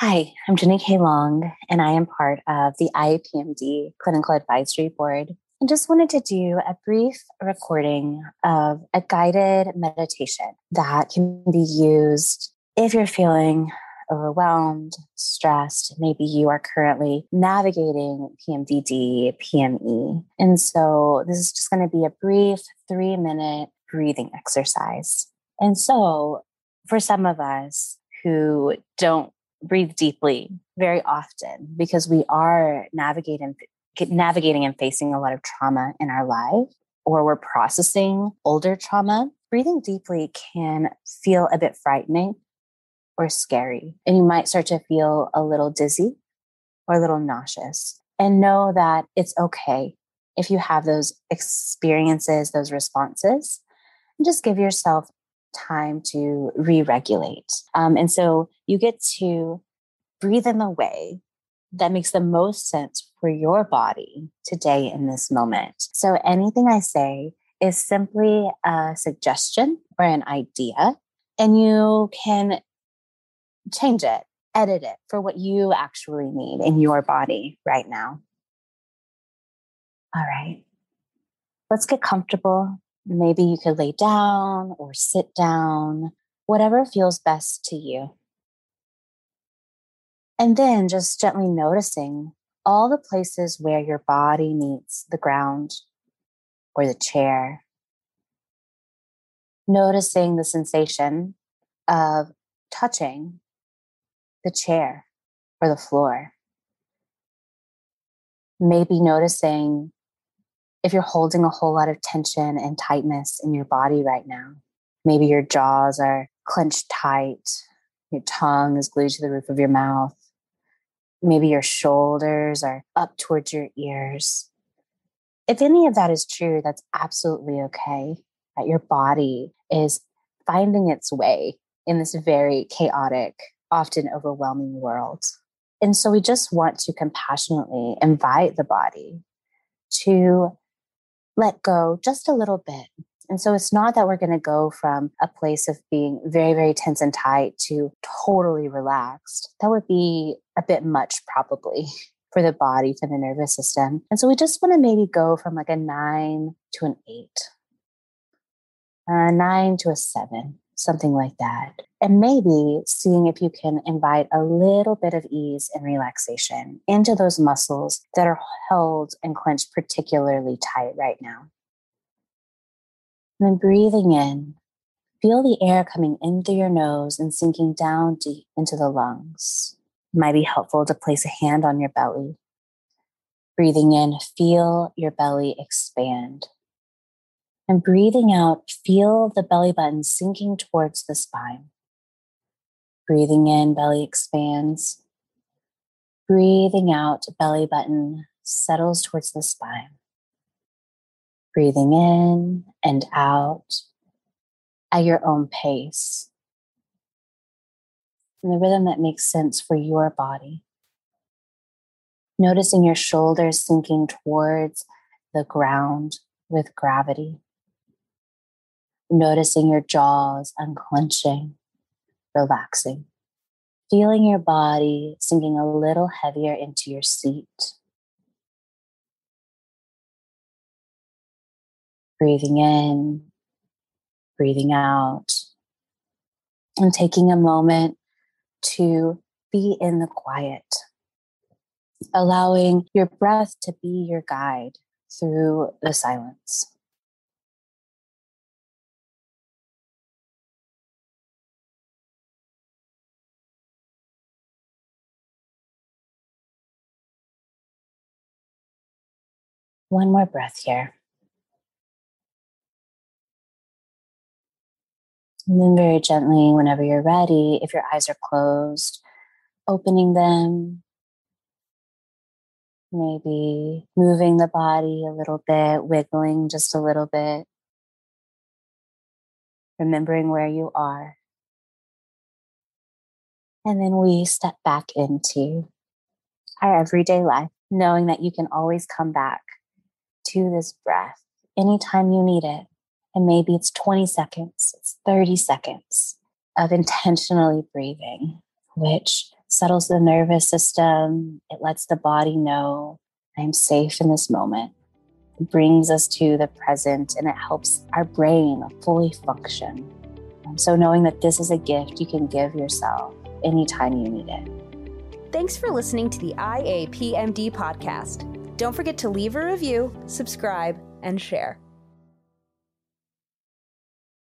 Hi, I'm Jenny K. Long, and I am part of the IAPMD Clinical Advisory Board. And just wanted to do a brief recording of a guided meditation that can be used if you're feeling overwhelmed, stressed. Maybe you are currently navigating PMDD, PME. And so this is just going to be a brief three minute breathing exercise. And so for some of us who don't breathe deeply very often because we are navigating navigating and facing a lot of trauma in our life or we're processing older trauma. Breathing deeply can feel a bit frightening or scary and you might start to feel a little dizzy or a little nauseous. And know that it's okay if you have those experiences those responses and just give yourself time to re regulate. Um, and so you get to breathe in the way that makes the most sense for your body today in this moment. So anything I say is simply a suggestion or an idea, and you can change it, edit it for what you actually need in your body right now. All right. Let's get comfortable Maybe you could lay down or sit down, whatever feels best to you. And then just gently noticing all the places where your body meets the ground or the chair. Noticing the sensation of touching the chair or the floor. Maybe noticing if you're holding a whole lot of tension and tightness in your body right now, maybe your jaws are clenched tight, your tongue is glued to the roof of your mouth, maybe your shoulders are up towards your ears. If any of that is true, that's absolutely okay. That your body is finding its way in this very chaotic, often overwhelming world. And so we just want to compassionately invite the body to let go just a little bit. And so it's not that we're going to go from a place of being very, very tense and tight to totally relaxed. That would be a bit much, probably, for the body, for the nervous system. And so we just want to maybe go from like a nine to an eight, a nine to a seven something like that. And maybe seeing if you can invite a little bit of ease and relaxation into those muscles that are held and clenched particularly tight right now. And then breathing in, feel the air coming in through your nose and sinking down deep into the lungs. It might be helpful to place a hand on your belly. Breathing in, feel your belly expand. And breathing out, feel the belly button sinking towards the spine. Breathing in, belly expands. Breathing out, belly button settles towards the spine. Breathing in and out at your own pace. In the rhythm that makes sense for your body. Noticing your shoulders sinking towards the ground with gravity noticing your jaws unclenching, relaxing, feeling your body sinking a little heavier into your seat. Breathing in, breathing out, and taking a moment to be in the quiet, allowing your breath to be your guide through the silence. One more breath here. And then, very gently, whenever you're ready, if your eyes are closed, opening them, maybe moving the body a little bit, wiggling just a little bit, remembering where you are. And then we step back into our everyday life, knowing that you can always come back this breath anytime you need it. And maybe it's 20 seconds, it's 30 seconds of intentionally breathing, which settles the nervous system. It lets the body know I'm safe in this moment. It brings us to the present and it helps our brain fully function. Um, so, knowing that this is a gift you can give yourself anytime you need it. Thanks for listening to the IAPMD podcast. Don't forget to leave a review, subscribe, and share.